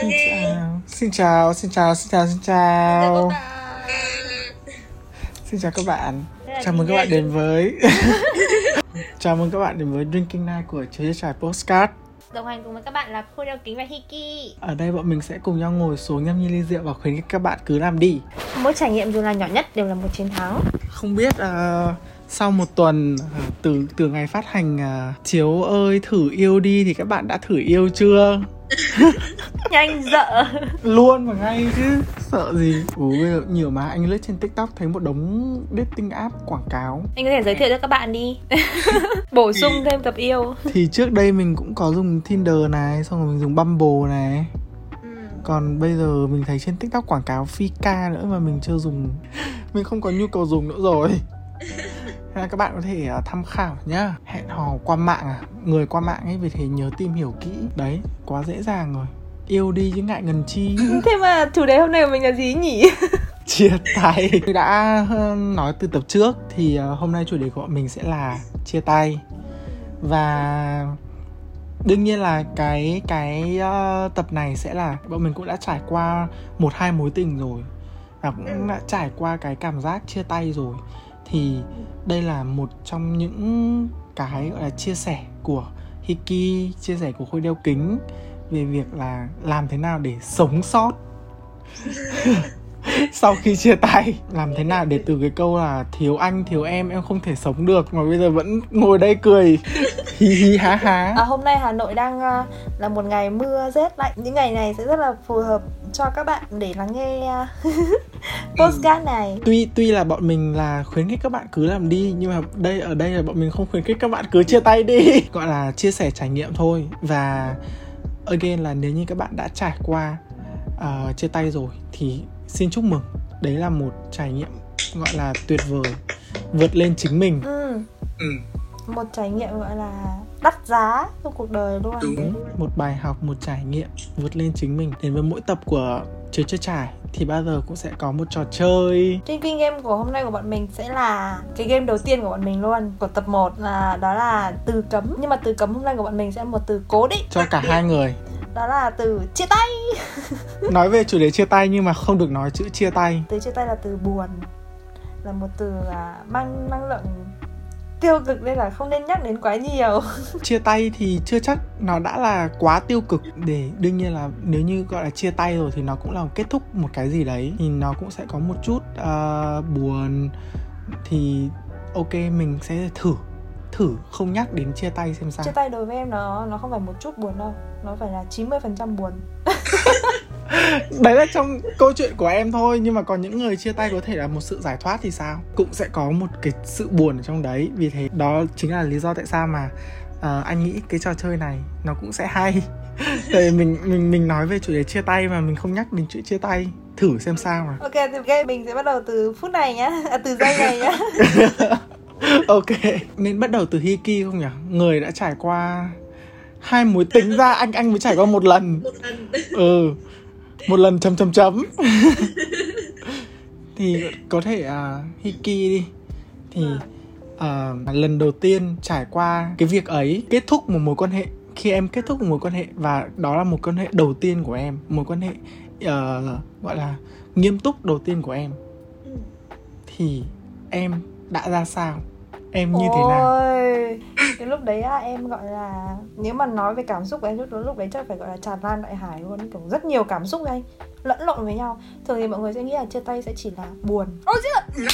Xin chào, xin chào, xin chào, xin chào, xin chào. Xin chào các bạn. Chào mừng các bạn đến với Chào mừng các bạn đến với Drinking Night của Chế Trải Postcard. Đồng hành cùng với các bạn là Khôi Đeo Kính và Hiki Ở đây bọn mình sẽ cùng nhau ngồi xuống nhâm nhi ly rượu và khuyến khích các bạn cứ làm đi. Mỗi trải nghiệm dù là nhỏ nhất đều là một chiến thắng Không biết uh, sau một tuần uh, từ từ ngày phát hành uh, Chiếu ơi thử yêu đi thì các bạn đã thử yêu chưa? Nhanh dợ Luôn mà ngay chứ. Sợ gì. Ủa bây giờ nhiều mà. Anh lướt trên tiktok thấy một đống dating app quảng cáo. Anh có thể giới thiệu cho các bạn đi. Bổ sung thêm tập yêu. Thì trước đây mình cũng có dùng Tinder này Xong rồi mình dùng Bumble này. Ừ. Còn bây giờ mình thấy trên tiktok quảng cáo Fika nữa mà mình chưa dùng. Mình không có nhu cầu dùng nữa rồi Nên các bạn có thể uh, tham khảo nhá. Hẹn hò qua mạng à? Người qua mạng ấy vì thế nhớ tìm hiểu kỹ. Đấy quá dễ dàng rồi. Yêu đi chứ ngại ngần chi. Thế mà chủ đề hôm nay của mình là gì nhỉ? chia tay. Đã ờ, nói từ tập trước thì ờ, hôm nay chủ đề của bọn mình sẽ là chia tay. Và đương nhiên là cái cái ờ, tập này sẽ là bọn mình cũng đã trải qua một hai mối tình rồi. Và cũng đã trải qua cái cảm giác chia tay rồi thì đây là một trong những cái, gọi là, chia sẻ của Hiki, chia sẻ của khôi đeo kính về việc là làm thế nào để sống sót. sau khi chia tay làm thế nào để từ cái câu là thiếu anh thiếu em em không thể sống được mà bây giờ vẫn ngồi đây cười hí hí há há. À, hôm nay Hà Nội đang ờ, là một ngày mưa rét lạnh. Những ngày này sẽ rất là phù hợp cho các bạn để lắng nghe ờ, postcard này. Tuy tuy là bọn mình là khuyến khích các bạn cứ làm đi nhưng mà đây ở đây là bọn mình không khuyến khích các bạn cứ chia tay đi. Gọi là chia sẻ trải nghiệm thôi. Và again là nếu như các bạn đã trải qua ờ, chia tay rồi thì xin chúc mừng. Đấy là một trải nghiệm gọi là tuyệt vời vượt lên chính mình. Ừ. ừ. Một trải nghiệm gọi là đắt giá trong cuộc đời luôn. Đúng. Một bài học một trải nghiệm vượt lên chính mình. Đến với mỗi tập của chơi chơi trải thì bao giờ cũng sẽ có một trò chơi. Drinking game của hôm nay của bọn mình sẽ là cái game đầu tiên của bọn mình luôn Của tập 1 là đó là từ cấm. Nhưng mà từ cấm hôm nay của bọn mình sẽ là một từ cố định. Cho cả hai người Đó là từ chia tay. Nói về chủ đề chia tay nhưng mà không được nói chữ chia tay. Từ chia tay là từ buồn Là một từ à, mang năng lượng tiêu cực nên là không nên nhắc đến quá nhiều. Chia tay thì chưa chắc nó đã là quá tiêu cực để đương nhiên là nếu như gọi là chia tay rồi thì nó cũng là một kết thúc một cái gì đấy thì nó cũng sẽ có một chút ờ, buồn. Thì ok mình sẽ thử thử không nhắc đến chia tay xem sao. Chia tay đối với em nó nó không phải một chút buồn đâu Nó phải là 90% buồn. Đấy là trong câu chuyện của em thôi nhưng mà còn những người chia tay có thể là một sự giải thoát thì sao? Cũng sẽ có một cái sự buồn ở trong đấy vì thế đó chính là lý do tại sao mà ờ, anh nghĩ cái trò chơi này nó cũng sẽ hay. Tại mình mình mình nói về chủ đề chia tay mà mình không nhắc đến chữ chia tay. Thử xem sao mà. Ok thì game mình sẽ bắt đầu từ phút này nhá à, Từ giây này nhá ok. Nên bắt đầu từ Hiki không nhỉ? Người đã trải qua hai mối tính ra anh anh mới trải qua một lần. Một lần. Ừ. Một lần chấm chấm chấm. Thì có thể uh, Hiki đi. Thì uh, lần đầu tiên trải qua cái việc ấy kết thúc một mối quan hệ khi em kết thúc một mối quan hệ và đó là một quan hệ đầu tiên của em mối quan hệ uh, gọi là nghiêm túc đầu tiên của em. Ừ. thì em đã ra sao? Em như thế nào? Ôi, cái lúc đấy á, em gọi là nếu mà nói về cảm xúc của em lúc đó lúc đấy chắc phải gọi là tràn lan đại hải luôn kiểu rất nhiều cảm xúc anh lẫn lộn với nhau. Thường thì mọi người sẽ nghĩ là chia tay sẽ chỉ là buồn. Ôi chứ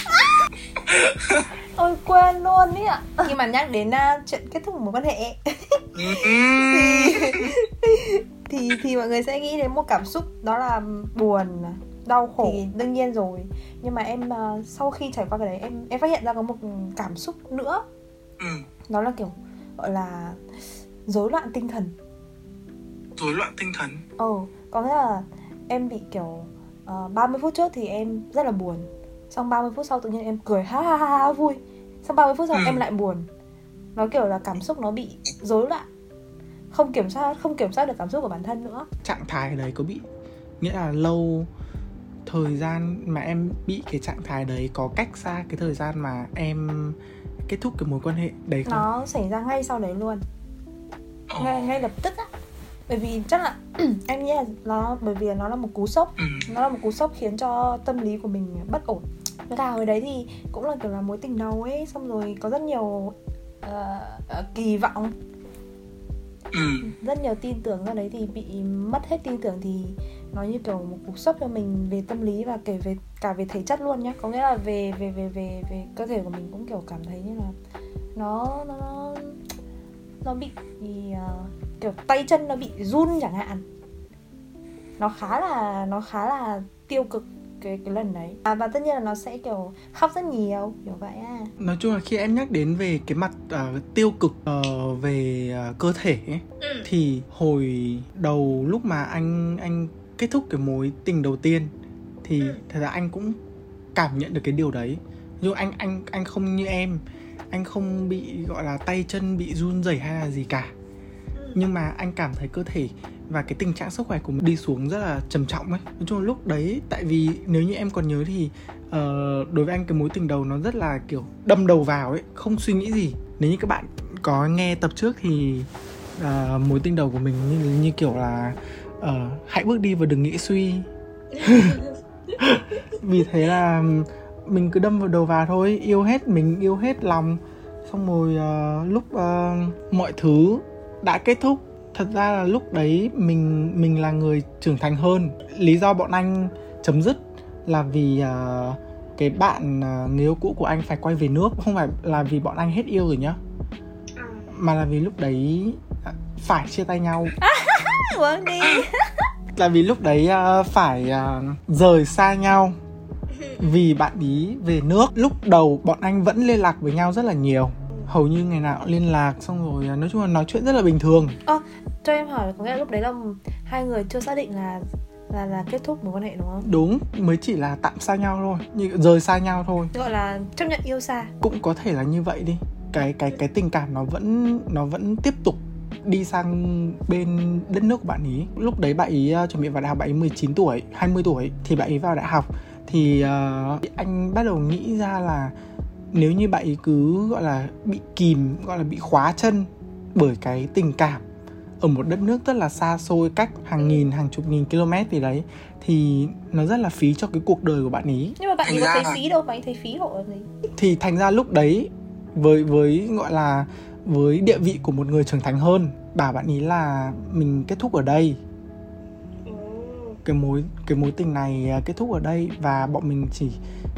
ôi quên luôn ý ạ. Khi mà nhắc đến uh, chuyện kết thúc một mối quan hệ thì, thì thì mọi người sẽ nghĩ đến một cảm xúc đó là buồn đau khổ. Thì đương nhiên rồi. Nhưng mà em uh, sau khi trải qua cái đấy em em phát hiện ra có một cảm xúc nữa. Ừ. nó là kiểu gọi là rối loạn tinh thần. Rối loạn tinh thần? Ồ có nghĩa là em bị kiểu uh, 30 phút trước thì em rất là buồn. Xong 30 phút sau tự nhiên em cười ha ha ha, ha vui. Xong 30 phút sau Ừ. em lại buồn. Nó kiểu là cảm xúc nó bị rối loạn. Không kiểm soát không kiểm soát được cảm xúc của bản thân nữa. Trạng thái đấy có bị nghĩa là lâu thời gian mà em bị cái trạng thái đấy có cách xa cái thời gian mà em kết thúc cái mối quan hệ đấy không? Nó xảy ra ngay sau đấy luôn. Ngay ngay lập tức á. Bởi vì chắc là em nghĩ là nó bởi vì nó là một cú sốc. Ừ. nó là một cú sốc khiến cho tâm lý của mình bất ổn. Với cả hồi đấy thì cũng là kiểu là mối tình đầu ấy xong rồi có rất nhiều uh, kỳ vọng. Ừ. rất nhiều tin tưởng ra đấy thì bị mất hết tin tưởng thì nó như kiểu một cú sốc cho mình về tâm lý và kể về cả về thể chất luôn nhá. Có nghĩa là về về về về về cơ thể của mình cũng kiểu cảm thấy như là nó nó nó bị thì, uh, kiểu tay chân nó bị run chẳng hạn. Nó khá là nó khá là tiêu cực cái cái lần đấy. À, và tất nhiên là nó sẽ kiểu khóc rất nhiều kiểu vậy à nói chung là khi em nhắc đến về cái mặt uh, tiêu cực uh, về uh, cơ thể ấy, ừ. thì hồi đầu lúc mà anh anh kết thúc cái mối tình đầu tiên thì ừ. thật ra anh cũng cảm nhận được cái điều đấy dù anh anh anh không như em anh không bị gọi là tay chân bị run rẩy hay là gì cả ừ. nhưng mà anh cảm thấy cơ thể và cái tình trạng sức khỏe của mình đi xuống rất là trầm trọng ấy nói chung là lúc đấy tại vì nếu như em còn nhớ thì uh, đối với anh cái mối tình đầu nó rất là kiểu đâm đầu vào ấy không suy nghĩ gì nếu như các bạn có nghe tập trước thì uh, mối tình đầu của mình như, như kiểu là uh, hãy bước đi và đừng nghĩ suy. Vì thế là mình cứ đâm vào đầu vào thôi yêu hết mình yêu hết lòng. Xong rồi uh, lúc uh, mọi thứ đã kết thúc thật ra là lúc đấy mình mình là người trưởng thành hơn. Lý do bọn anh chấm dứt là vì uh, cái bạn uh, người yêu cũ của anh phải quay về nước. Không phải là vì bọn anh hết yêu rồi nhá mà là vì lúc đấy phải chia tay nhau Vâng đi là vì lúc đấy uh, phải uh, rời xa nhau vì bạn ý về nước lúc đầu bọn anh vẫn liên lạc với nhau rất là nhiều hầu như ngày nào cũng liên lạc xong rồi nói chung là nói chuyện rất là bình thường ơ à, cho em hỏi có nghĩa là lúc đấy là hai người chưa xác định là là là kết thúc mối quan hệ đúng không? Đúng, mới chỉ là tạm xa nhau thôi, như rời xa nhau thôi. Gọi là chấp nhận yêu xa. Cũng có thể là như vậy đi. Cái cái cái tình cảm nó vẫn nó vẫn tiếp tục đi sang bên đất nước của bạn ý. Lúc đấy bạn ý uh, chuẩn bị vào đại học bạn ý 19 tuổi 20 tuổi thì bạn ý vào đại học. Thì uh, anh bắt đầu nghĩ ra là nếu như bạn ý cứ gọi là bị kìm gọi là bị khóa chân bởi cái tình cảm ở một đất nước rất là xa xôi cách hàng nghìn hàng chục nghìn km gì đấy thì nó rất là phí cho cái cuộc đời của bạn ý. Nhưng mà bạn ấy có thấy phí đâu? Bạn ấy thấy phí hộ gì? Thì thành ra lúc đấy với với gọi là với địa vị của một người trưởng thành hơn. Bảo bạn ý là mình kết thúc ở đây. Cái mối cái mối tình này à, kết thúc ở đây và bọn mình chỉ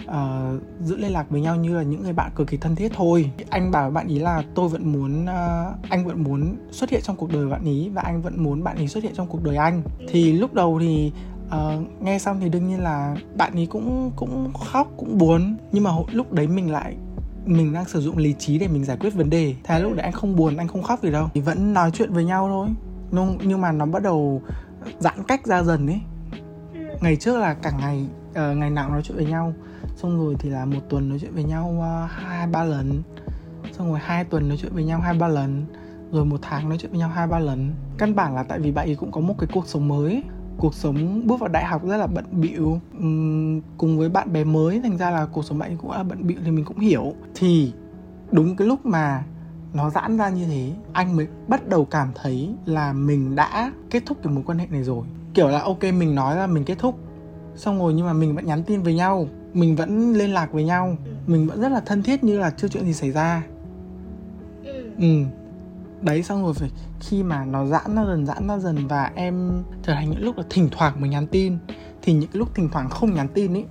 uh, giữ liên lạc với nhau như là những người bạn cực kỳ thân thiết thôi. Anh bảo bạn ý là tôi vẫn muốn uh, anh vẫn muốn xuất hiện trong cuộc đời bạn ý và anh vẫn muốn bạn ý xuất hiện trong cuộc đời anh. Thì lúc đầu thì uh, nghe xong thì đương nhiên là bạn ý cũng cũng khóc cũng buồn. Nhưng mà lúc đấy mình lại mình đang sử dụng lý trí để mình giải quyết vấn đề. Thế lúc đấy anh không buồn anh không khóc gì đâu. Thì vẫn nói chuyện với nhau thôi. Nhưng mà nó bắt đầu giãn cách ra dần ấy. Ngày trước là cả ngày uh, ngày nào nói chuyện với nhau. Xong rồi thì là một tuần nói chuyện với nhau uh, hai ba lần. Xong rồi hai tuần nói chuyện với nhau hai ba lần. Rồi một tháng nói chuyện với nhau hai ba lần. Căn bản là tại vì bạn ấy cũng có một cái cuộc sống mới cuộc sống bước vào đại học rất là bận bịu. Uhm, cùng với bạn bè mới thành ra là cuộc sống bạn cũng là bận bịu thì mình cũng hiểu. Thì đúng cái lúc mà nó giãn ra như thế anh mới bắt đầu cảm thấy là mình đã kết thúc cái mối quan hệ này rồi. Kiểu là ok mình nói là mình kết thúc xong rồi nhưng mà mình vẫn nhắn tin với nhau mình vẫn liên lạc với nhau mình vẫn rất là thân thiết như là chưa chuyện gì xảy ra. Ừ, ừ đấy xong rồi phải khi mà nó giãn ra dần giãn ra dần và em trở thành những lúc là thỉnh thoảng mới nhắn tin thì những lúc thỉnh thoảng không nhắn tin ấy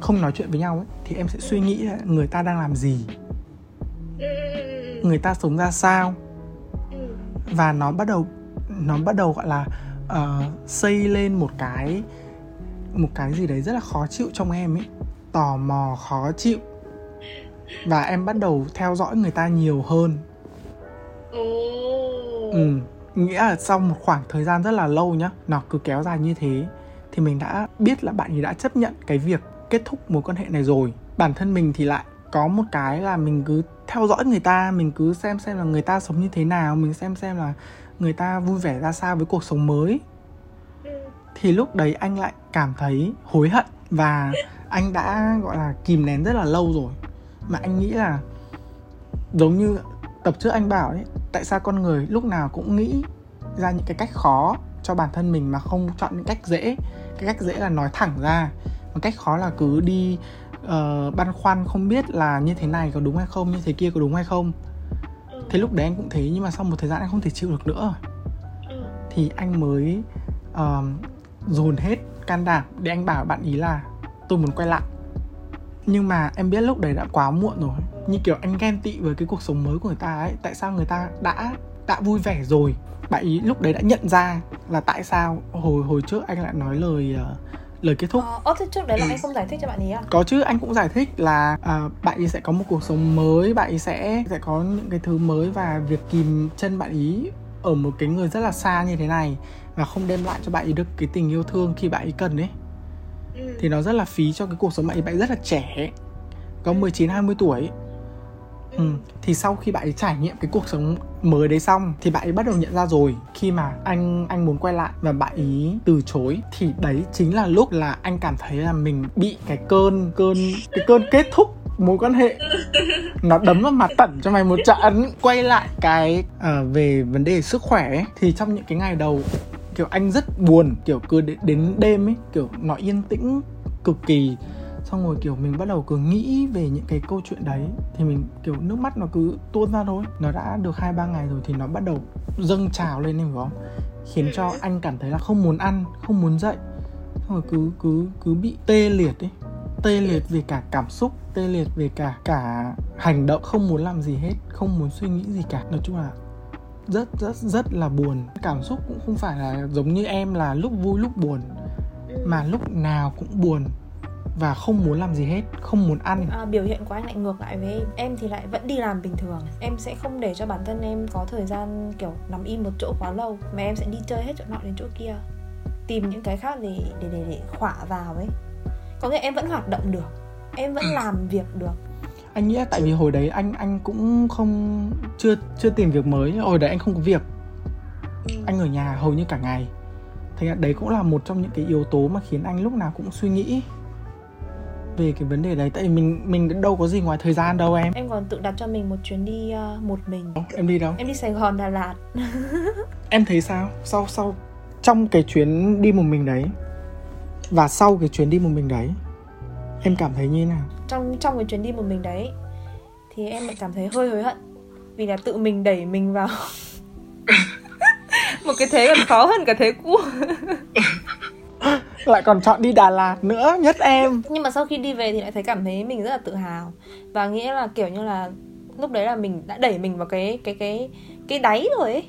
không nói chuyện với nhau ấy thì em sẽ suy nghĩ là người ta đang làm gì? Người ta sống ra sao? Và nó bắt đầu nó bắt đầu gọi là uh, xây lên một cái một cái gì đấy rất là khó chịu trong em ấy tò mò khó chịu. Và em bắt đầu theo dõi người ta nhiều hơn ừ nghĩa là sau một khoảng thời gian rất là lâu nhá nó cứ kéo dài như thế thì mình đã biết là bạn ấy đã chấp nhận cái việc kết thúc mối quan hệ này rồi. Bản thân mình thì lại có một cái là mình cứ theo dõi người ta mình cứ xem xem là người ta sống như thế nào mình xem xem là người ta vui vẻ ra sao với cuộc sống mới. Thì lúc đấy anh lại cảm thấy hối hận và anh đã gọi là kìm nén rất là lâu rồi. Mà anh nghĩ là giống như tập trước anh bảo đấy tại sao con người lúc nào cũng nghĩ ra những cái cách khó cho bản thân mình mà không chọn những cách dễ? Cái cách dễ là nói thẳng ra. Một cách khó là cứ đi uh, băn khoăn không biết là như thế này có đúng hay không như thế kia có đúng hay không. Thế lúc đấy anh cũng thế nhưng mà sau một thời gian anh không thể chịu được nữa. Thì anh mới uh, dồn hết can đảm để anh bảo bạn ý là tôi muốn quay lại. Nhưng mà em biết lúc đấy đã quá muộn rồi như kiểu anh ghen tị với cái cuộc sống mới của người ta ấy. Tại sao người ta đã đã vui vẻ rồi? Bạn ý lúc đấy đã nhận ra là tại sao hồi hồi trước anh lại nói lời uh, lời kết thúc. Ờ thế trước đấy là anh không giải thích cho bạn ý à? Có chứ anh cũng giải thích là uh, bạn ý sẽ có một cuộc sống mới bạn ý sẽ sẽ có những cái thứ mới và việc kìm chân bạn ý ở một cái người rất là xa như thế này và không đem lại cho bạn ý được cái tình yêu thương khi bạn ý cần ấy. Ừ. thì nó rất là phí cho cái cuộc sống bạn ý. Bạn ý rất là trẻ có 19 20 tuổi Ừ. thì sau khi bạn ấy trải nghiệm cái cuộc sống mới đấy xong thì bạn ấy bắt đầu nhận ra rồi. Khi mà anh anh muốn quay lại và bạn ấy từ chối thì đấy chính là lúc là anh cảm thấy là mình bị cái cơn cơn cái cơn kết thúc mối quan hệ. Nó đấm vào mặt tẩn cho mày một trận. Quay lại cái uh, về vấn đề sức khỏe ấy, thì trong những cái ngày đầu kiểu anh rất buồn kiểu cứ đến, đến đêm ấy kiểu nó yên tĩnh cực kỳ xong rồi, kiểu, mình bắt đầu cứ nghĩ về những cái câu chuyện đấy. Thì mình, kiểu, nước mắt nó cứ tuôn ra thôi. Nó đã được hai, ba ngày rồi thì nó bắt đầu dâng trào lên em không? Khiến cho anh cảm thấy là không muốn ăn, không muốn dậy. Xong rồi cứ cứ cứ bị tê liệt ấy. Tê liệt về cả cảm xúc, tê liệt về cả cả hành động, không muốn làm gì hết, không muốn suy nghĩ gì cả. Nói chung là rất rất rất là buồn. Cảm xúc cũng không phải là giống như em là lúc vui, lúc buồn, mà lúc nào cũng buồn và không muốn làm gì hết không muốn ăn. À, biểu hiện của anh lại ngược lại với em. Em thì lại vẫn đi làm bình thường. Em sẽ không để cho bản thân em có thời gian kiểu nằm im một chỗ quá lâu mà em sẽ đi chơi hết chỗ nọ đến chỗ kia. Tìm những cái khác để để để, để khỏa vào ấy. Có nghĩa em vẫn hoạt động được. Em vẫn ừ. làm việc được. Anh nghĩ tại vì hồi đấy anh anh cũng không chưa chưa tìm việc mới hồi đấy anh không có việc. Ừ. anh ở nhà hầu như cả ngày. Thế đấy cũng là một trong những cái yếu tố mà khiến anh lúc nào cũng suy nghĩ về cái vấn đề đấy. Tại vì mình mình đâu có gì ngoài thời gian đâu em. Em còn tự đặt cho mình một chuyến đi uh, một mình. Em đi đâu? Em đi sài gòn đà lạt. Em thấy sao? Sau sau trong cái chuyến đi một mình đấy và sau cái chuyến đi một mình đấy em cảm thấy như thế nào? Trong trong cái chuyến đi một mình đấy thì em lại cảm thấy hơi hối hận vì là tự mình đẩy mình vào. Một cái thế còn khó hơn cả thế cũ lại còn chọn đi Đà Lạt nữa nhất em. Nhưng mà sau khi đi về thì lại thấy cảm thấy mình rất là tự hào. Và nghĩa là kiểu như là lúc đấy là mình đã đẩy mình vào cái cái cái cái đáy rồi ấy.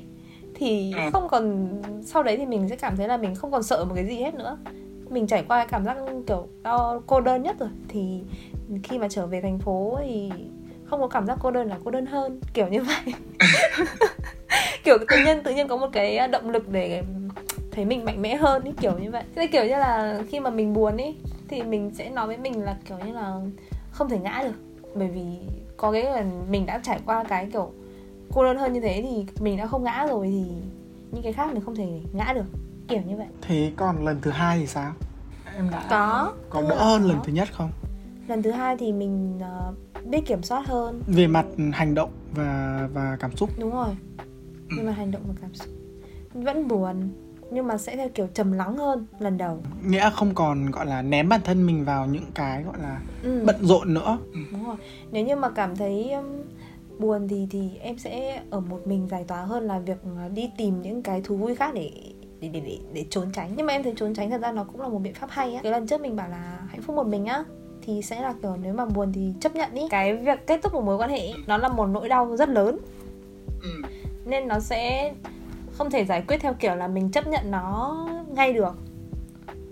Thì ừ. không còn sau đấy thì mình sẽ cảm thấy là mình không còn sợ một cái gì hết nữa. Mình trải qua cái cảm giác kiểu đau cô đơn nhất rồi. Thì khi mà trở về thành phố thì không có cảm giác cô đơn là cô đơn hơn kiểu như vậy. Kiểu tự nhiên tự nhiên có một cái động lực để thấy mình mạnh mẽ hơn ý kiểu như vậy. Thế kiểu như là khi mà mình buồn ý thì mình sẽ nói với mình là kiểu như là không thể ngã được. Bởi vì có cái là mình đã trải qua cái kiểu cô đơn hơn như thế thì mình đã không ngã rồi thì những cái khác mình không thể ngã được. Kiểu như vậy. Thế còn lần thứ hai thì sao? Em đã có. Có đỡ hơn lần thứ nhất không? Lần thứ hai thì mình uh, biết kiểm soát hơn. Về mặt hành động và và cảm xúc. Đúng rồi. Về ừ. mặt hành động và cảm xúc. Vẫn buồn nhưng mà sẽ theo kiểu trầm lắng hơn lần đầu. Nghĩa không còn gọi là ném bản thân mình vào những cái gọi là ừ. bận rộn nữa. Ừ. đúng rồi. Nếu như mà cảm thấy um, buồn thì thì em sẽ ở một mình giải tỏa hơn là việc uh, đi tìm những cái thú vui khác để để để để, để trốn tránh. Nhưng mà em thấy trốn tránh thật ra nó cũng là một biện pháp hay á. Cái lần trước mình bảo là hạnh phúc một mình á thì sẽ là kiểu nếu mà buồn thì chấp nhận ý cái việc kết thúc một mối quan hệ nó là một nỗi đau rất lớn. Ừ. nên nó sẽ không thể giải quyết theo kiểu là mình chấp nhận nó ngay được.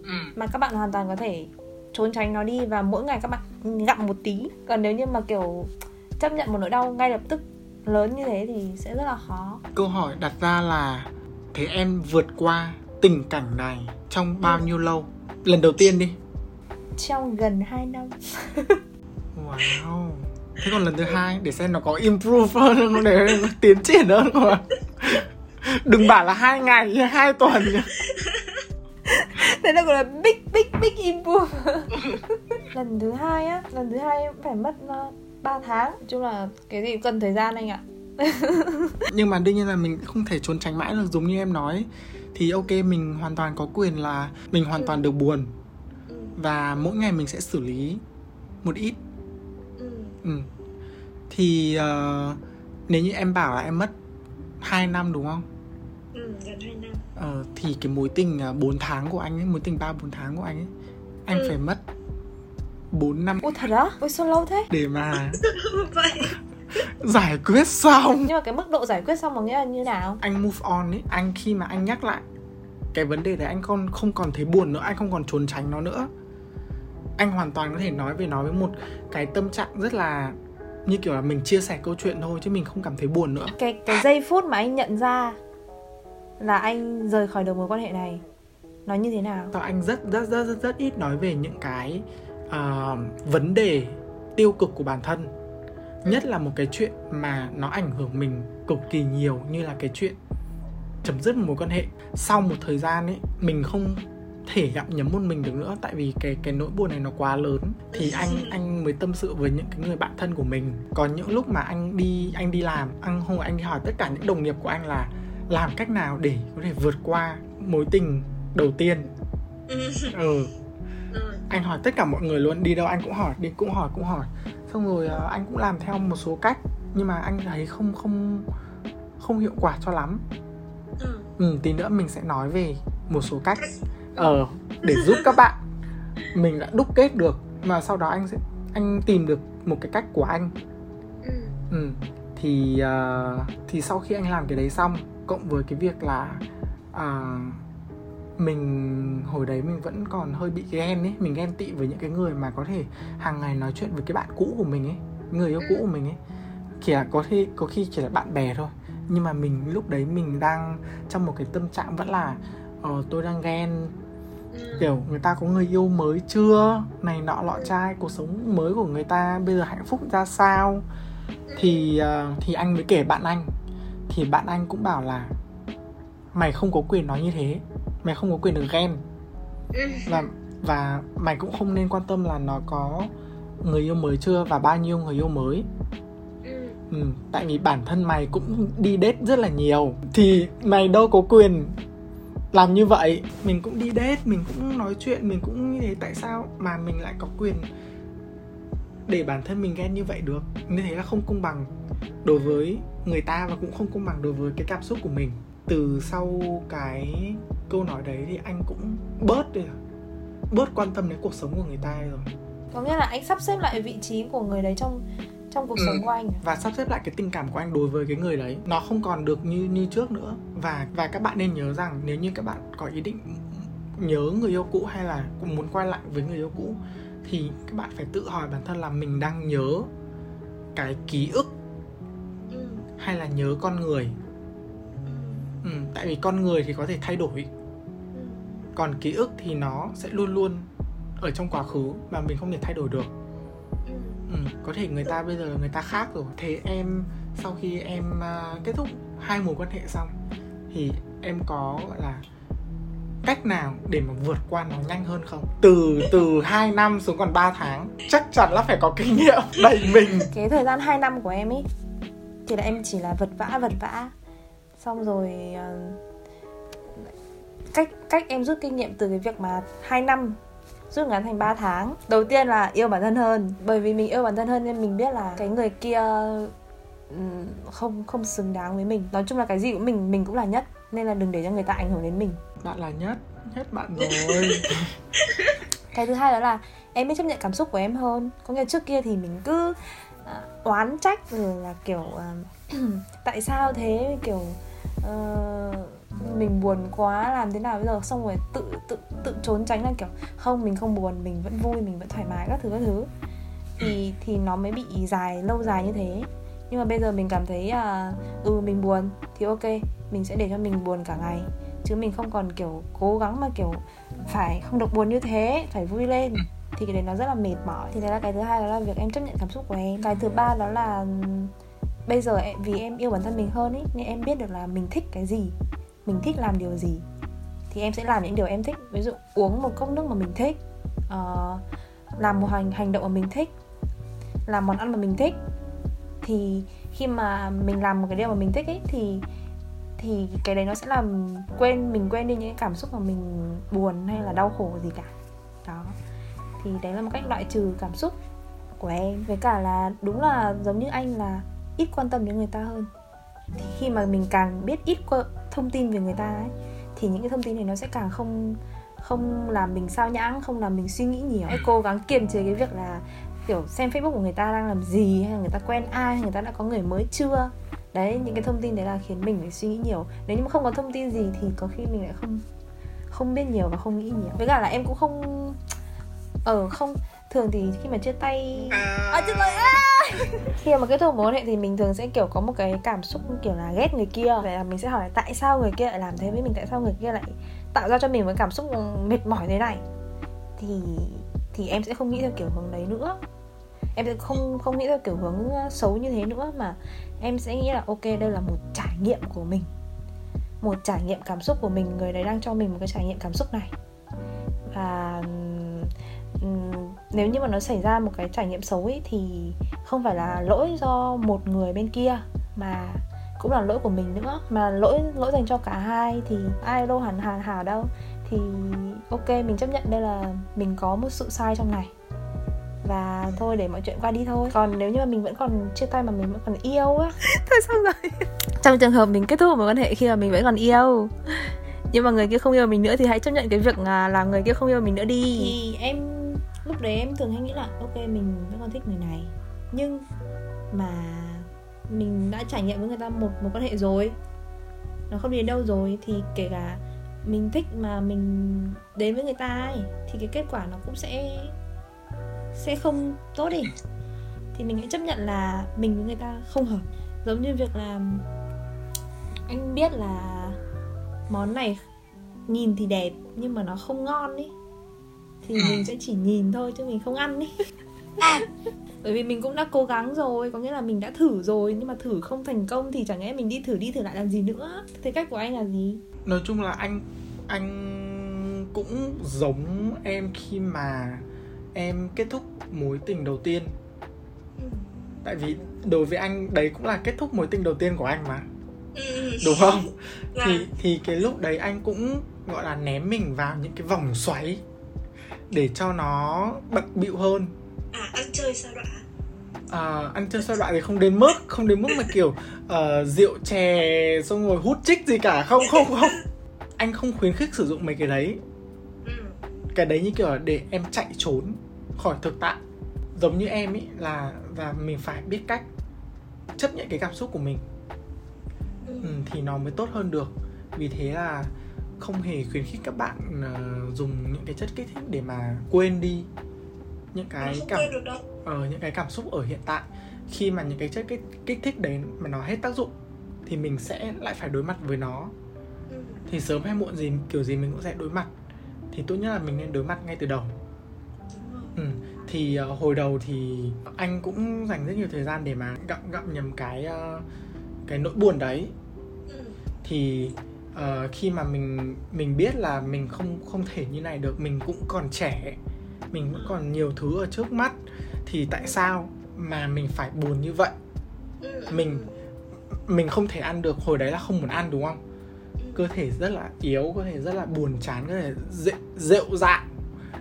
Ừ. mà các bạn hoàn toàn có thể trốn tránh nó đi và mỗi ngày các bạn gặm một tí. Còn nếu như mà kiểu chấp nhận một nỗi đau ngay lập tức lớn như thế thì sẽ rất là khó. Câu hỏi đặt ra là thế em vượt qua tình cảnh này trong bao ừ. nhiêu lâu? Lần đầu tiên đi. Trong gần 2 năm. Wow. Thế còn lần thứ hai để xem nó có improve hơn không? Để nó tiến triển hơn không ạ đừng bảo là hai ngày hai tuần thế là gọi là big big big improve lần thứ hai á lần thứ hai phải mất uh, 3 tháng nói chung là cái gì cần thời gian anh ạ nhưng mà đương nhiên là mình không thể trốn tránh mãi được giống như em nói thì ok mình hoàn toàn có quyền là mình hoàn toàn được buồn ừ. và mỗi ngày mình sẽ xử lý một ít Ừ. ừ. thì ờ, nếu như em bảo là em mất 2 năm đúng không Ừ, gần 2 năm ờ, thì cái mối tình uh, 4 tháng của anh ấy mối tình ba bốn tháng của anh ấy anh Ừ. phải mất 4 năm Ôi thật á? Ôi sao lâu thế? để mà vậy giải quyết xong Nhưng mà cái mức độ giải quyết xong có nghĩa là như nào? anh move on ấy anh khi mà anh nhắc lại cái vấn đề đấy anh con không còn thấy buồn nữa anh không còn trốn tránh nó nữa anh hoàn toàn có thể nói về nó với một cái tâm trạng rất là như kiểu là mình chia sẻ câu chuyện thôi chứ mình không cảm thấy buồn nữa Cái cái giây phút mà anh nhận ra là anh rời khỏi được mối quan hệ này. Nó như thế nào? Tao anh rất rất rất rất, rất ít nói về những cái uh, vấn đề tiêu cực của bản thân. Nhất là một cái chuyện mà nó ảnh hưởng mình cực kỳ nhiều như là cái chuyện chấm dứt một mối quan hệ. Sau một thời gian ấy mình không thể gặm nhấm một mình được nữa tại vì cái cái nỗi buồn này nó quá lớn. Thì anh anh mới tâm sự với những cái người bạn thân của mình. Còn những lúc mà anh đi anh đi làm anh không anh đi hỏi tất cả những đồng nghiệp của anh là làm cách nào để có thể vượt qua mối tình đầu tiên ừ. ừ anh hỏi tất cả mọi người luôn đi đâu anh cũng hỏi đi cũng hỏi cũng hỏi xong rồi ờ, anh cũng làm theo một số cách nhưng mà anh thấy không không không hiệu quả cho lắm Ừ. ừ, tí nữa mình sẽ nói về một số cách ờ để giúp các bạn mình đã đúc kết được mà sau đó anh sẽ anh tìm được một cái cách của anh Ừ. ừ. thì ờ, thì sau khi anh làm cái đấy xong cộng với cái việc là à, mình hồi đấy mình vẫn còn hơi bị ghen ấy mình ghen tị với những cái người mà có thể hàng ngày nói chuyện với cái bạn cũ của mình ấy người yêu cũ của mình ấy. Chỉ là có khi có khi chỉ là bạn bè thôi. Nhưng mà mình lúc đấy mình đang trong một cái tâm trạng vẫn là ờ, tôi đang ghen. Ừ. kiểu người ta có người yêu mới chưa? Này nọ lọ trai cuộc sống mới của người ta bây giờ hạnh phúc ra sao? Thì ờ, thì anh mới kể bạn anh thì bạn anh cũng bảo là mày không có quyền nói như thế. Mày không có quyền được ghen. Và và mày cũng không nên quan tâm là nó có người yêu mới chưa và bao nhiêu người yêu mới. Ừ. ừ, tại vì bản thân mày cũng đi date rất là nhiều. Thì mày đâu có quyền làm như vậy. Mình cũng đi date mình cũng nói chuyện mình cũng như thế. Tại sao mà mình lại có quyền để bản thân mình ghen như vậy được như thế là không công bằng đối với người ta và cũng không công bằng đối với cái cảm xúc của mình từ sau cái câu nói đấy thì anh cũng bớt đi bớt quan tâm đến cuộc sống của người ta rồi Có nghĩa là anh sắp xếp lại vị trí của người đấy trong trong cuộc Ừ. sống của anh. à? và sắp xếp lại cái tình cảm của anh đối với cái người đấy nó không còn được như như trước nữa và và các bạn nên nhớ rằng nếu như các bạn có ý định nhớ người yêu cũ hay là cũng muốn quay lại với người yêu cũ thì các bạn phải tự hỏi bản thân là mình đang nhớ cái ký ức Ừ. hay là nhớ con người ừ, tại vì con người thì có thể thay đổi Ừ. còn ký ức thì nó sẽ luôn luôn ở trong quá khứ mà mình không thể thay đổi được Ừ. Ừ, có thể người ta bây giờ người ta khác rồi thế em sau khi em à, kết thúc hai mối quan hệ xong thì em có gọi là cách nào để mà vượt qua nó nhanh hơn không từ từ 2 năm xuống còn 3 tháng chắc chắn là phải có kinh nghiệm đầy mình Cái thời gian 2 năm của em ấy thì là em chỉ là vật vã vật vã. Xong rồi ờ, cách cách em rút kinh nghiệm từ cái việc mà 2 năm rút ngắn thành 3 tháng. Đầu tiên là yêu bản thân hơn, bởi vì mình yêu bản thân hơn nên mình biết là cái người kia không không xứng đáng với mình. Nói chung là cái gì cũng mình mình cũng là nhất nên là đừng để cho người ta ảnh hưởng đến mình. bạn là nhất nhất bạn rồi. Cái thứ hai đó là em biết chấp nhận cảm xúc của em hơn. Có nghĩa trước kia thì mình cứ à, oán trách rồi là kiểu à, tại sao thế? Kiểu ờ, mình buồn quá làm thế nào bây giờ? Xong rồi tự tự tự trốn tránh là kiểu không mình không buồn mình vẫn vui mình vẫn thoải mái các thứ các thứ. Thì thì nó mới bị dài lâu dài như thế nhưng mà bây giờ mình cảm thấy à, ừ mình buồn thì ok mình sẽ để cho mình buồn cả ngày. Chứ mình không còn kiểu cố gắng mà kiểu phải không được buồn như thế phải vui lên. Thì cái đấy nó rất là mệt mỏi. Thì đấy là cái thứ hai đó là việc em chấp nhận cảm xúc của em. Cái thứ ba đó là bây giờ em, vì em yêu bản thân mình hơn ấy nên em biết được là mình thích cái gì mình thích làm điều gì thì em sẽ làm những điều em thích. Ví dụ uống một cốc nước mà mình thích uh, làm một hành hành động mà mình thích làm món ăn mà mình thích thì khi mà mình làm một cái điều mà mình thích ấy, thì thì cái đấy nó sẽ làm quên, mình quên đi những cái cảm xúc mà mình buồn hay là đau khổ gì cả. Đó. Thì đấy là một cách loại trừ cảm xúc của em. Với cả là đúng là giống như anh là ít quan tâm đến người ta hơn. Thì khi mà mình càng biết ít thông tin về người ta ấy, thì những cái thông tin này nó sẽ càng không không làm mình sao nhãng, không làm mình suy nghĩ nhiều. Hãy cố gắng kiềm chế cái việc là kiểu xem facebook của người ta đang làm gì hay là người ta quen ai hay người ta đã có người mới chưa? Đấy những cái thông tin đấy là khiến mình phải suy nghĩ nhiều. Nếu như mà không có thông tin gì thì có khi mình lại không không biết nhiều và không nghĩ nhiều. Với cả là em cũng không ở không thường thì khi mà chia tay à, chia tay à! khi mà kết thúc mối quan hệ thì mình thường sẽ kiểu có một cái cảm xúc kiểu là ghét người kia. Vậy là mình sẽ hỏi tại sao người kia lại làm thế với mình? Tại sao người kia lại tạo ra cho mình một cảm xúc mệt mỏi thế này? Thì thì em sẽ không nghĩ theo kiểu hướng đấy nữa em sẽ không không nghĩ theo kiểu hướng ờ, xấu như thế nữa, mà em sẽ nghĩ là ok, đây là một trải nghiệm của mình. Một trải nghiệm cảm xúc của mình, người đấy đang cho mình một cái trải nghiệm cảm xúc này. Và nếu như mà nó xảy ra một cái trải nghiệm xấu ấy, thì không phải là lỗi do một người bên kia, mà cũng là lỗi của mình nữa. Mà lỗi lỗi dành cho cả hai thì ai đâu hẳn hàn hảo đâu. Thì ok, mình chấp nhận đây là mình có một sự sai trong này và thôi để mọi chuyện qua đi thôi. Còn nếu như mà mình vẫn còn chia tay mà mình vẫn còn yêu á. Thôi xong rồi. Trong trường hợp mình kết thúc một mối quan hệ khi mà mình vẫn còn yêu. Nhưng mà người kia không yêu mình nữa thì hãy chấp nhận cái việc à, là người kia không yêu mình nữa đi. Thì em lúc đấy em thường hay nghĩ là ok mình vẫn còn thích người này. Nhưng mà mình đã trải nghiệm với người ta một một quan hệ rồi. Nó không đi đến đâu rồi. Thì kể cả mình thích mà mình đến với người ta ấy thì cái kết quả nó cũng sẽ sẽ không tốt đi. Thì mình hãy chấp nhận là mình với người ta không hợp. Giống như việc là anh biết là món này nhìn thì đẹp nhưng mà nó không ngon ý. Thì mình sẽ chỉ nhìn thôi chứ mình không ăn ý. Bởi vì mình cũng đã cố gắng rồi có nghĩa là mình đã thử rồi nhưng mà thử không thành công thì chẳng lẽ mình đi thử đi thử lại làm gì nữa? Thế cách của anh là gì? Nói chung là anh anh cũng giống em khi mà em kết thúc mối tình đầu tiên. Tại vì đối với anh đấy cũng là kết thúc mối tình đầu tiên của anh mà. Ừ. đúng không? Dạ. thì thì cái lúc đấy anh cũng gọi là ném mình vào những cái vòng xoáy để cho nó bận bịu hơn. À ăn chơi sao đoạn? À, ăn chơi xoay đoạn thì không đến mức không đến mức mà kiểu ờ, rượu chè xong rồi hút chích gì cả. Không không không. Anh không khuyến khích sử dụng mấy cái đấy. Ừ. cái đấy như kiểu là để em chạy trốn khỏi thực tại. Giống như em ý là và mình phải biết cách chấp nhận cái cảm xúc của mình. Ừ. ừ, thì nó mới tốt hơn được. Vì thế là không hề khuyến khích các bạn ờ, dùng những cái chất kích thích để mà quên đi những cái cảm quên được đâu. ở những cái cảm xúc ở hiện tại. Khi mà những cái chất kích, kích thích đấy mà nó hết tác dụng thì mình sẽ lại phải đối mặt với nó. Ừ. thì sớm hay muộn gì kiểu gì mình cũng sẽ đối mặt. Thì tốt nhất là mình nên đối mặt ngay từ đầu ừ. thì uh, hồi đầu thì anh cũng dành rất nhiều thời gian để mà gặm gặm nhầm cái uh, cái nỗi buồn đấy ừ. thì uh, khi mà mình mình biết là mình không không thể như này được mình cũng còn trẻ mình vẫn còn nhiều thứ ở trước mắt thì tại sao mà mình phải buồn như vậy Ừ. Mình- mình không thể ăn được hồi đấy là không muốn ăn đúng không cơ thể rất là yếu cơ thể rất là buồn chán cơ thể rệu, rệu rạng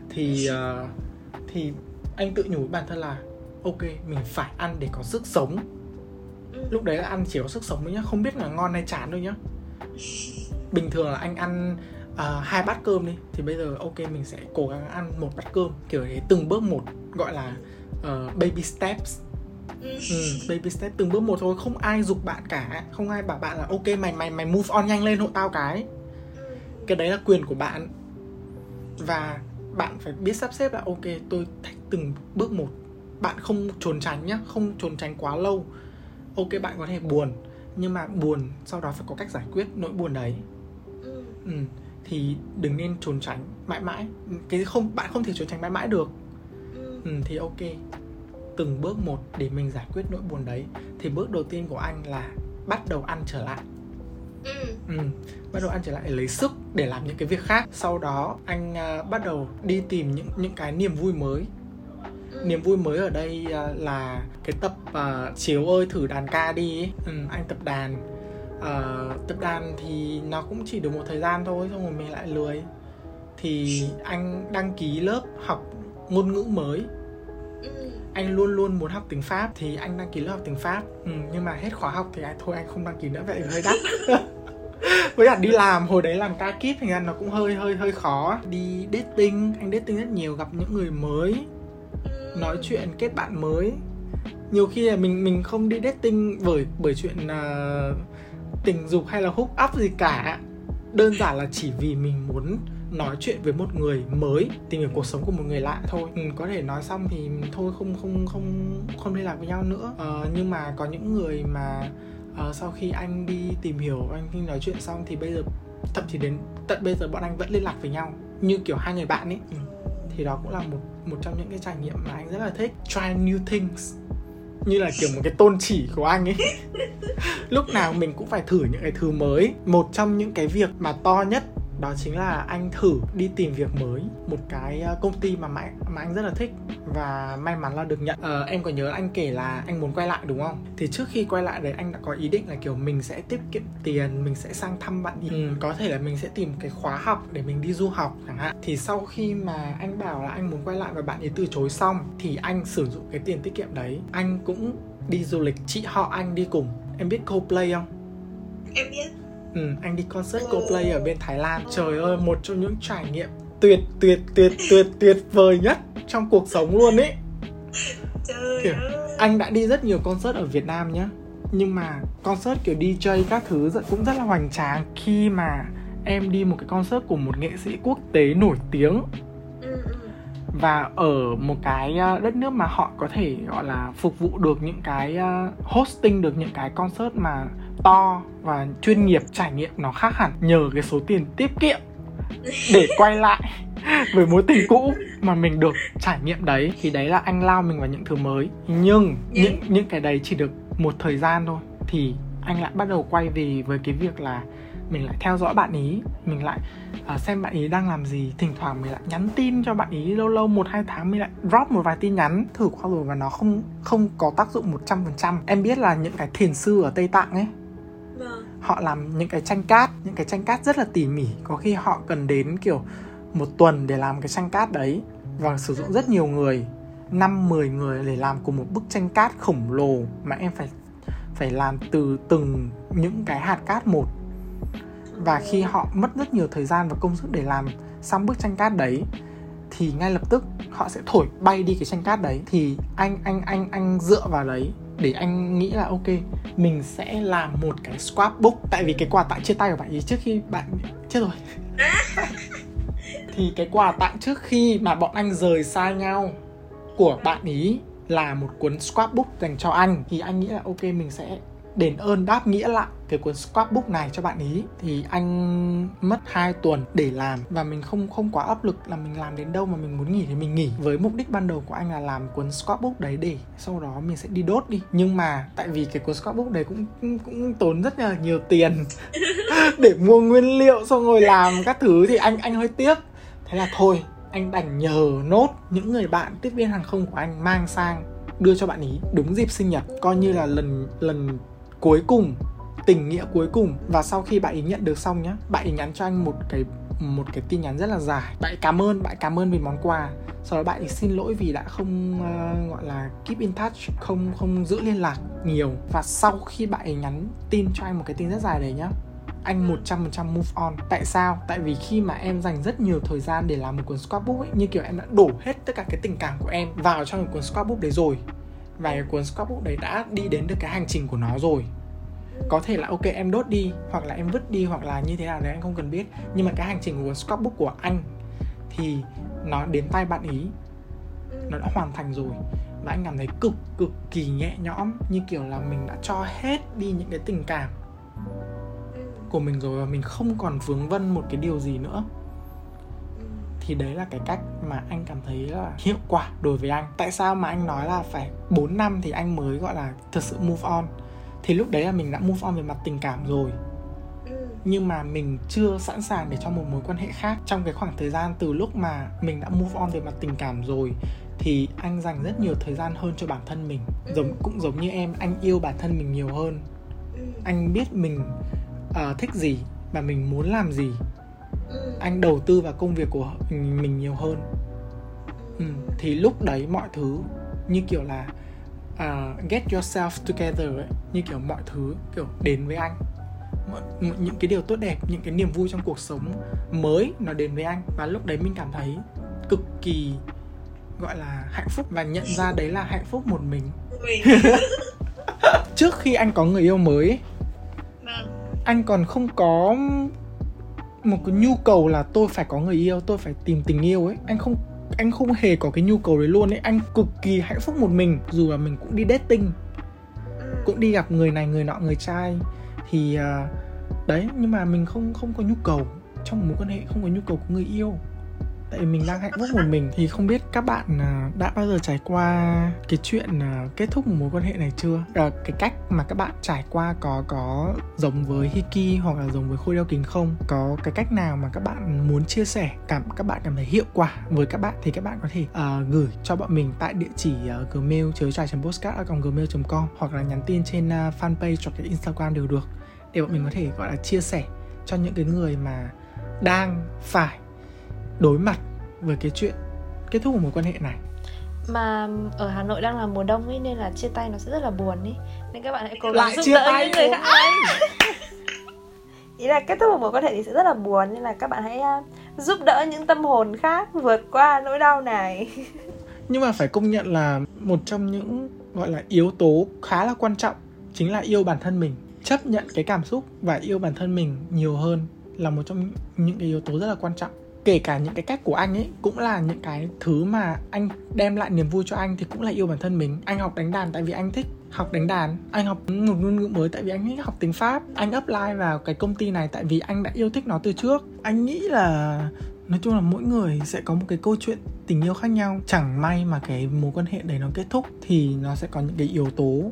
thì uh, thì anh tự nhủ với bản thân là ok mình phải ăn để có sức sống Ừ. lúc đấy là ăn chỉ có sức sống thôi nhá không biết là ngon hay chán đâu nhá bình thường là anh ăn à, hai bát cơm đi thì bây giờ ok mình sẽ cố gắng ăn một bát cơm kiểu thế từng bước một gọi là ờ, baby steps Ừ. ừ, baby step từng bước một thôi không ai dục bạn cả không ai bảo bạn là ok mày mày mày move on nhanh lên hộ tao cái Ừ. cái đấy là quyền của bạn và bạn phải biết sắp xếp là ok tôi thách từng bước một bạn không trốn tránh nhá không trốn tránh quá lâu ok bạn có thể buồn nhưng mà buồn sau đó phải có cách giải quyết nỗi buồn đấy Ừ. ừ. thì đừng nên trốn tránh mãi mãi cái không bạn không thể trốn tránh mãi mãi được Ừ. ừ, thì ok từng bước một để mình giải quyết nỗi buồn đấy thì bước đầu tiên của anh là bắt đầu ăn trở lại Ừ. ừ. bắt đầu ăn trở lại lấy sức để làm những cái việc khác sau đó anh à, bắt đầu đi tìm những những cái niềm vui mới ừ. niềm vui mới ở đây à, là cái tập à, chiếu ơi thử đàn ca đi ấy. Ừ, anh tập đàn Ờ, tập đàn thì nó cũng chỉ được một thời gian thôi xong rồi mình lại lười thì anh đăng ký lớp học ngôn ngữ mới Ừ. anh luôn luôn muốn học tiếng pháp thì anh đăng ký lớp học tiếng pháp ừ, nhưng mà hết khóa học thì anh thôi anh không đăng ký nữa vậy hơi đắt với cả đi làm hồi đấy làm ca kíp thì ra nó cũng hơi hơi hơi khó. Đi dating anh dating rất nhiều gặp những người mới nói chuyện kết bạn mới. Nhiều khi là mình mình không đi dating bởi bởi chuyện uh, tình dục hay là hook up gì cả. Đơn giản là chỉ vì mình muốn nói chuyện với một người mới tìm hiểu cuộc sống của một người lạ thôi. Ừ, có thể nói xong thì thôi không không không không liên lạc với nhau nữa. Ờ, nhưng mà có những người mà ờ, sau khi anh đi tìm hiểu anh đi nói chuyện xong thì bây giờ thậm chí đến tận bây giờ bọn anh vẫn liên lạc với nhau như kiểu hai người bạn ấy. Ừ. thì đó cũng là một một trong những cái trải nghiệm mà anh rất là thích. Try new things. Như là kiểu một cái tôn chỉ của anh ấy. Lúc nào mình cũng phải thử những cái thứ mới. Một trong những cái việc mà to nhất đó chính là anh thử đi tìm việc mới một cái ờ, công ty mà mà, mà anh rất là thích và may mắn là được nhận. Ờ, em có nhớ anh kể là anh muốn quay lại đúng không? Thì trước khi quay lại đấy anh đã có ý định là kiểu mình sẽ tiết kiệm tiền mình sẽ sang thăm bạn ý ừ, có thể là mình sẽ tìm cái khóa học để mình đi du học chẳng hạn. Thì sau khi mà anh bảo là anh muốn quay lại và bạn ấy từ chối xong thì anh sử dụng cái tiền tiết kiệm đấy. Anh cũng đi du lịch chị họ anh đi cùng. Em biết Coldplay không? Em biết. Ừ, anh đi concert Coldplay ở bên Thái Lan. Trời ơi, một trong những trải nghiệm tuyệt tuyệt tuyệt tuyệt tuyệt vời nhất trong cuộc sống luôn ấy Trời Kiểu, ơi. Anh đã đi rất nhiều concert ở Việt Nam nhá. Nhưng mà concert kiểu DJ các thứ cũng rất là hoành tráng. Khi mà em đi một cái concert của một nghệ sĩ quốc tế nổi tiếng. Ừ, ừ. và ở một cái ờ, đất nước mà họ có thể gọi là phục vụ được những cái ờ, hosting được những cái concert mà to và chuyên nghiệp trải nghiệm nó khác hẳn nhờ cái số tiền tiết kiệm để quay lại với mối tình cũ mà mình được trải nghiệm đấy. Thì đấy là anh lao mình vào những thứ mới. Nhưng những những cái đấy chỉ được một thời gian thôi. Thì anh lại bắt đầu quay về với cái việc là mình lại theo dõi bạn ý mình lại à, xem bạn ý đang làm gì. Thỉnh thoảng mình lại nhắn tin cho bạn ý lâu lâu một hai tháng mình lại drop một vài tin nhắn thử qua rồi và nó không không có tác dụng một trăm phần trăm. Em biết là những cái thiền sư ở tây tạng ấy họ làm những cái tranh cát, những cái tranh cát rất là tỉ mỉ. Có khi họ cần đến, kiểu, một tuần để làm cái tranh cát đấy. Và sử dụng rất nhiều người, năm 10 người để làm cùng một bức tranh cát khổng lồ mà em phải phải làm từ từng những cái hạt cát một. Và khi họ mất rất nhiều thời gian và công sức để làm xong bức tranh cát đấy, thì ngay lập tức họ sẽ thổi bay đi cái tranh cát đấy. Thì anh anh anh anh dựa vào đấy để anh nghĩ là ok mình sẽ làm một cái scrapbook. Tại vì cái quà tặng chia tay của bạn ấy trước khi bạn chết rồi. Thì cái quà tặng trước khi mà bọn anh rời xa nhau của bạn ý là một cuốn scrapbook dành cho anh. Thì anh nghĩ là ok mình sẽ đền ơn đáp nghĩa lại cái cuốn scrapbook này cho bạn ý. Thì anh mất 2 tuần để làm và mình không không quá áp lực là mình làm đến đâu mà mình muốn nghỉ thì mình nghỉ. Với mục đích ban đầu của anh là làm cuốn scrapbook đấy để sau đó mình sẽ đi đốt đi. Nhưng mà tại vì cái cuốn scrapbook đấy cũng cũng, cũng tốn rất là nhiều tiền để mua nguyên liệu xong rồi làm các thứ thì anh anh hơi tiếc. Thế là thôi anh đành nhờ nốt những người bạn tiếp viên hàng không của anh mang sang đưa cho bạn ý đúng dịp sinh nhật. Coi như là lần lần cuối cùng tình nghĩa cuối cùng. Và sau khi bạn ý nhận được xong nhá bạn ý nhắn cho anh một cái một cái tin nhắn rất là dài. Bạn ý cảm ơn bạn ý cảm ơn vì món quà. Sau đó bạn ý xin lỗi vì đã không uh, gọi là keep in touch không không giữ liên lạc nhiều. Và sau khi bạn ấy nhắn tin cho anh một cái tin rất dài đấy nhá anh 100% move on. Tại sao? Tại vì khi mà em dành rất nhiều thời gian để làm một cuốn scrapbook ấy Như kiểu em đã đổ hết tất cả cái tình cảm của em vào trong một cuốn scrapbook đấy rồi và cái cuốn scrapbook đấy đã đi đến được cái hành trình của nó rồi. Có thể là ok, em đốt đi, hoặc là em vứt đi, hoặc là như thế nào đấy, anh không cần biết. Nhưng mà cái hành trình của cuốn scrapbook của anh thì nó đến tay bạn ý. Nó đã hoàn thành rồi. Và anh cảm thấy cực cực kỳ nhẹ nhõm. Như kiểu là mình đã cho hết đi những cái tình cảm của mình rồi và mình không còn vướng vân một cái điều gì nữa. ừ thì đấy là cái cách mà anh cảm thấy là hiệu quả đối với anh. Tại sao mà anh nói là phải 4 năm thì anh mới gọi là thực sự move on? Thì lúc đấy là mình đã move on về mặt tình cảm rồi. Ừ. nhưng mà mình chưa sẵn sàng để cho một mối quan hệ khác. Trong cái khoảng thời gian từ lúc mà mình đã move on về mặt tình cảm rồi thì anh dành rất nhiều thời gian hơn cho bản thân mình. Giống cũng giống như em anh yêu bản thân mình nhiều hơn. Ừ, anh biết mình uh, thích gì và mình muốn làm gì ừ, anh đầu tư vào công việc của mình nhiều hơn. Ừ. thì lúc đấy mọi thứ như kiểu là uh, get yourself together ấy như kiểu mọi thứ kiểu đến với anh. Mọi, những cái điều tốt đẹp những cái niềm vui trong cuộc sống mới nó đến với anh. Và lúc đấy mình cảm thấy cực kỳ gọi là hạnh phúc và nhận ra đấy là hạnh phúc một mình. Trước khi anh có người yêu mới ấy, vâng. anh còn không có một cái nhu cầu là tôi phải có người yêu tôi phải tìm tình yêu ấy. Anh không anh không hề có cái nhu cầu đấy luôn ấy. Anh cực kỳ hạnh phúc một mình dù là mình cũng đi dating ừ, cũng đi gặp người này người nọ người trai. Thì à, đấy nhưng mà mình không không có nhu cầu. Trong một mối quan hệ không có nhu cầu của người yêu tại vì mình đang hạnh phúc một mình thì không biết các bạn à, đã bao giờ trải qua cái chuyện à, kết thúc một mối quan hệ này chưa? À, cái cách mà các bạn trải qua có có giống với Hiki hoặc là giống với Khôi đeo kính không? Có cái cách nào mà các bạn muốn chia sẻ cảm các bạn cảm thấy hiệu quả với các bạn thì các bạn có thể uh, gửi cho bọn mình tại địa chỉ uh, gmail chớ trải postcard gmail com hoặc là nhắn tin trên uh, fanpage hoặc cái Instagram đều được để bọn mình có thể gọi là chia sẻ cho những cái người mà đang phải đối mặt với cái chuyện kết thúc một mối quan hệ này? Mà ở Hà Nội đang là mùa đông ấy nên là chia tay nó sẽ rất là buồn ấy nên các bạn hãy cố gắng giúp đỡ những người của khác. ý là kết thúc một mối quan hệ thì sẽ rất là buồn nên là các bạn hãy uh, giúp đỡ những tâm hồn khác vượt qua nỗi đau này. Nhưng mà phải công nhận là một trong những gọi là yếu tố khá là quan trọng chính là yêu bản thân mình chấp nhận cái cảm xúc và yêu bản thân mình nhiều hơn là một trong những cái yếu tố rất là quan trọng kể cả những cái cách của anh ấy, cũng là những cái thứ mà anh đem lại niềm vui cho anh thì cũng là yêu bản thân mình. Anh học đánh đàn tại vì anh thích học đánh đàn. Anh học một ngôn ngữ mới tại vì anh thích học tiếng pháp. Anh apply vào cái công ty này tại vì anh đã yêu thích nó từ trước. Anh nghĩ là, nói chung là mỗi người sẽ có một cái câu chuyện tình yêu khác nhau. Chẳng may mà cái mối quan hệ đấy nó kết thúc thì nó sẽ có những cái yếu tố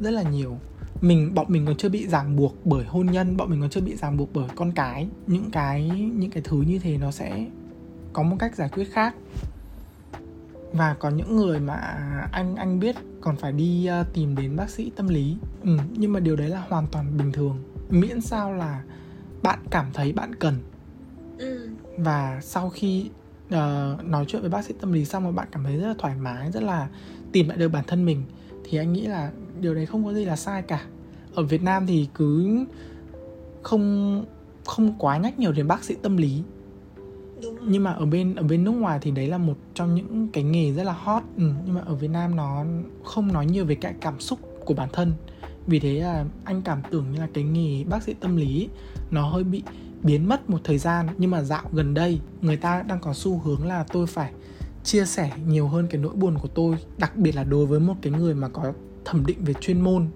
rất là nhiều mình bọn mình còn chưa bị ràng buộc bởi hôn nhân bọn mình còn chưa bị ràng buộc bởi con cái. Những cái những cái thứ như thế nó sẽ có một cách giải quyết khác. Và có những người mà anh anh biết còn phải đi ờ, tìm đến bác sĩ tâm lý. Ừ, nhưng mà điều đấy là hoàn toàn bình thường. Miễn sao là bạn cảm thấy bạn cần. Ừ, và sau khi ờ, nói chuyện với bác sĩ tâm lý xong rồi bạn cảm thấy rất là thoải mái rất là tìm lại được bản thân mình thì anh nghĩ là điều đấy không có gì là sai cả. Ở Việt Nam thì cứ không không quá nhắc nhiều đến bác sĩ tâm lý. Đúng nhưng mà ở bên ở bên nước ngoài thì đấy là một trong những cái nghề rất là hot. Ừ, nhưng mà ở Việt Nam nó không nói nhiều về cái cảm xúc của bản thân. Vì thế là anh cảm tưởng như là cái nghề bác sĩ tâm lý nó hơi bị biến mất một thời gian. Nhưng mà dạo gần đây người ta đang có xu hướng là tôi phải chia sẻ nhiều hơn cái nỗi buồn của tôi đặc biệt là đối với một cái người mà có thẩm định về chuyên môn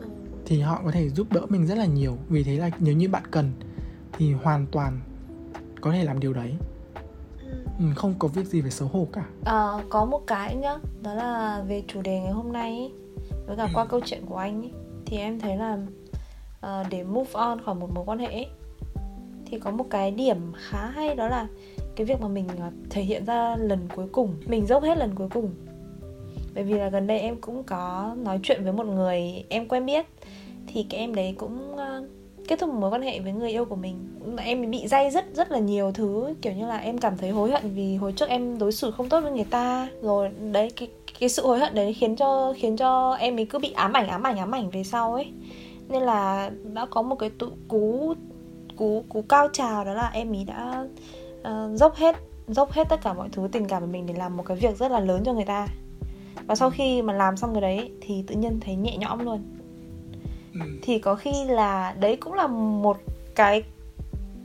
ừ, thì họ có thể giúp đỡ mình rất là nhiều. Vì thế là nếu như bạn cần thì hoàn toàn có thể làm điều đấy. Ừ, ừ, không có việc gì phải xấu hổ cả. Ờ, có một cái nhá đó là về chủ đề ngày hôm nay ấy, với cả qua câu chuyện của anh ấy, thì em thấy là ờ, để move on khỏi một mối quan hệ ấy, thì có một cái điểm khá hay đó là cái việc mà mình ờ, thể hiện ra lần cuối cùng mình dốc hết lần cuối cùng bởi vì là gần đây em cũng có nói chuyện với một người em quen biết. Thì cái em đấy cũng ờ, kết thúc mối quan hệ với người yêu của mình. Mà em bị dây rất rất là nhiều thứ kiểu như là em cảm thấy hối hận vì hồi trước em đối xử không tốt với người ta. Rồi đấy cái cái sự hối hận đấy khiến cho khiến cho em ấy cứ bị ám ảnh ám ảnh ám ảnh về sau ấy. Nên là đã có một cái tụ cú cú cú cao trào đó là em ấy đã uh, dốc hết dốc hết tất cả mọi thứ tình cảm của mình để làm một cái việc rất là lớn cho người ta và sau khi mà làm xong cái đấy thì tự nhiên thấy nhẹ nhõm luôn. Thì có khi là đấy cũng là một cái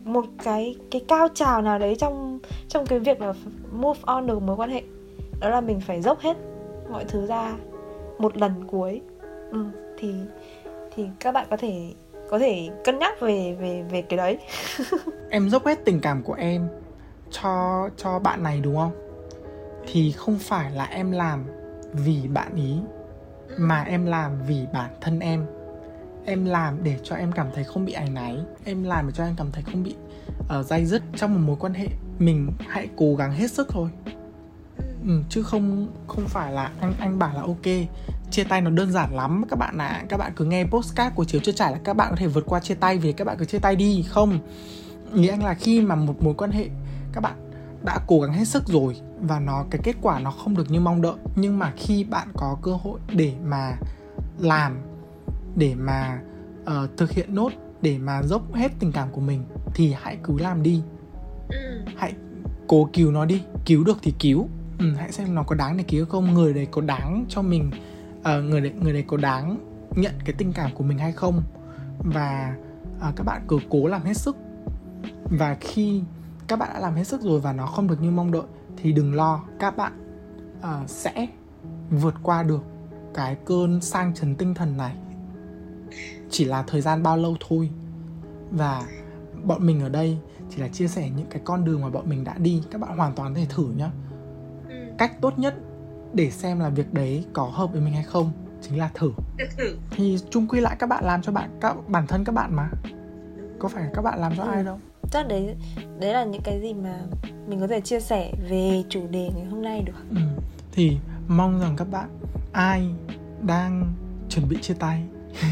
một cái cái cao trào nào đấy trong trong cái việc là move on được mối quan hệ. Đó là mình phải dốc hết mọi thứ ra một lần cuối. Ừ, thì thì các bạn có thể có thể cân nhắc về về về cái đấy. Em dốc hết tình cảm của em cho cho bạn này đúng không? Thì không phải là em làm vì bạn ý mà em làm vì bản thân em. Em làm để cho em cảm thấy không bị áy náy em làm để cho em cảm thấy không bị uh, dai dứt trong một mối quan hệ. Mình hãy cố gắng hết sức thôi. Ừ, chứ không không phải là anh anh bảo là ok chia tay nó đơn giản lắm các bạn ạ. À. các bạn cứ nghe postcard của chiếu chưa trải là các bạn có thể vượt qua chia tay vì các bạn cứ chia tay đi không. Nghĩa là khi mà một mối quan hệ các bạn đã cố gắng hết sức rồi và nó cái kết quả nó không được như mong đợi. Nhưng mà khi bạn có cơ hội để mà làm để mà uh, thực hiện nốt để mà dốc hết tình cảm của mình thì hãy cứ làm đi. Ừ. hãy cố cứu nó đi. Cứu được thì cứu. Ừ, hãy xem nó có đáng để cứu không người đấy có đáng cho mình uh, người đấy người đấy có đáng nhận cái tình cảm của mình hay không. Và uh, các bạn cứ cố làm hết sức. Và khi các bạn đã làm hết sức rồi và nó không được như mong đợi thì đừng lo các bạn uh, sẽ vượt qua được cái cơn sang chấn tinh thần này. Chỉ là thời gian bao lâu thôi. Và bọn mình ở đây chỉ là chia sẻ những cái con đường mà bọn mình đã đi. Các bạn hoàn toàn có thể thử nhá. Ừ. cách tốt nhất để xem là việc đấy có hợp với mình hay không chính là thử. Thì chung quy lại các bạn làm cho bạn các bản thân các bạn mà. Có phải các bạn làm cho Ừ. ai đâu chắc đấy đấy là những cái gì mà mình có thể chia sẻ về chủ đề ngày hôm nay được. Ừ. thì mong rằng các bạn ai đang chuẩn bị chia tay?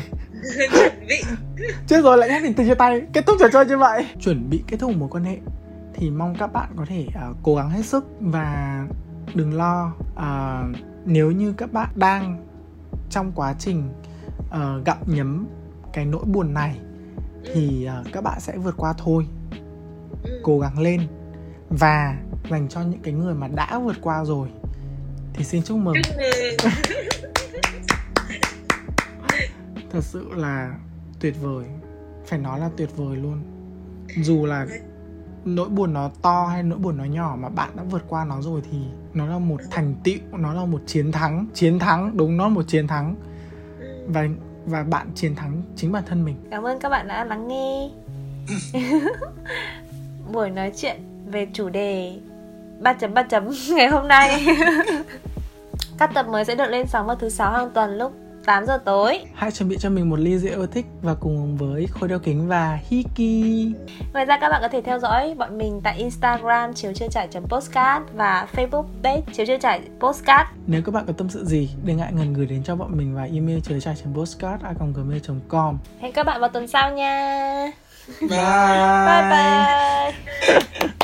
Chuẩn bị. Chết rồi lại nhắc đến từ chia tay. Kết thúc trò chơi như vậy. Chuẩn bị kết thúc một mối quan hệ thì mong các bạn có thể uh, cố gắng hết sức và đừng lo uh, nếu như các bạn đang trong quá trình uh, gặm nhấm cái nỗi buồn này thì uh, các bạn sẽ vượt qua thôi. Cố gắng lên. Và dành cho những cái người mà đã vượt qua rồi thì xin chúc mừng. Thật sự là tuyệt vời. Phải nói là tuyệt vời luôn. Dù là nỗi buồn nó to hay nỗi buồn nó nhỏ mà bạn đã vượt qua nó rồi thì nó là một thành tựu nó là một chiến thắng chiến thắng đúng nó là một chiến thắng. Và và bạn chiến thắng chính bản thân mình. Cảm ơn các bạn đã lắng nghe buổi nói chuyện về chủ đề 3 chấm 3 chấm ngày hôm nay các tập mới sẽ được lên sóng vào thứ sáu hàng tuần lúc 8 giờ tối hãy chuẩn bị cho mình một ly rượu yêu thích và cùng với khôi đeo kính và hiki Ngoài ra các bạn có thể theo dõi bọn mình tại Instagram chiếu chưa trải postcard và Facebook page chiếu chưa trải postcard. nếu các bạn có tâm sự gì đừng ngại ngần gửi đến cho bọn mình vào email trời trải postcard gmail com Hẹn các bạn vào tuần sau nha. 拜拜。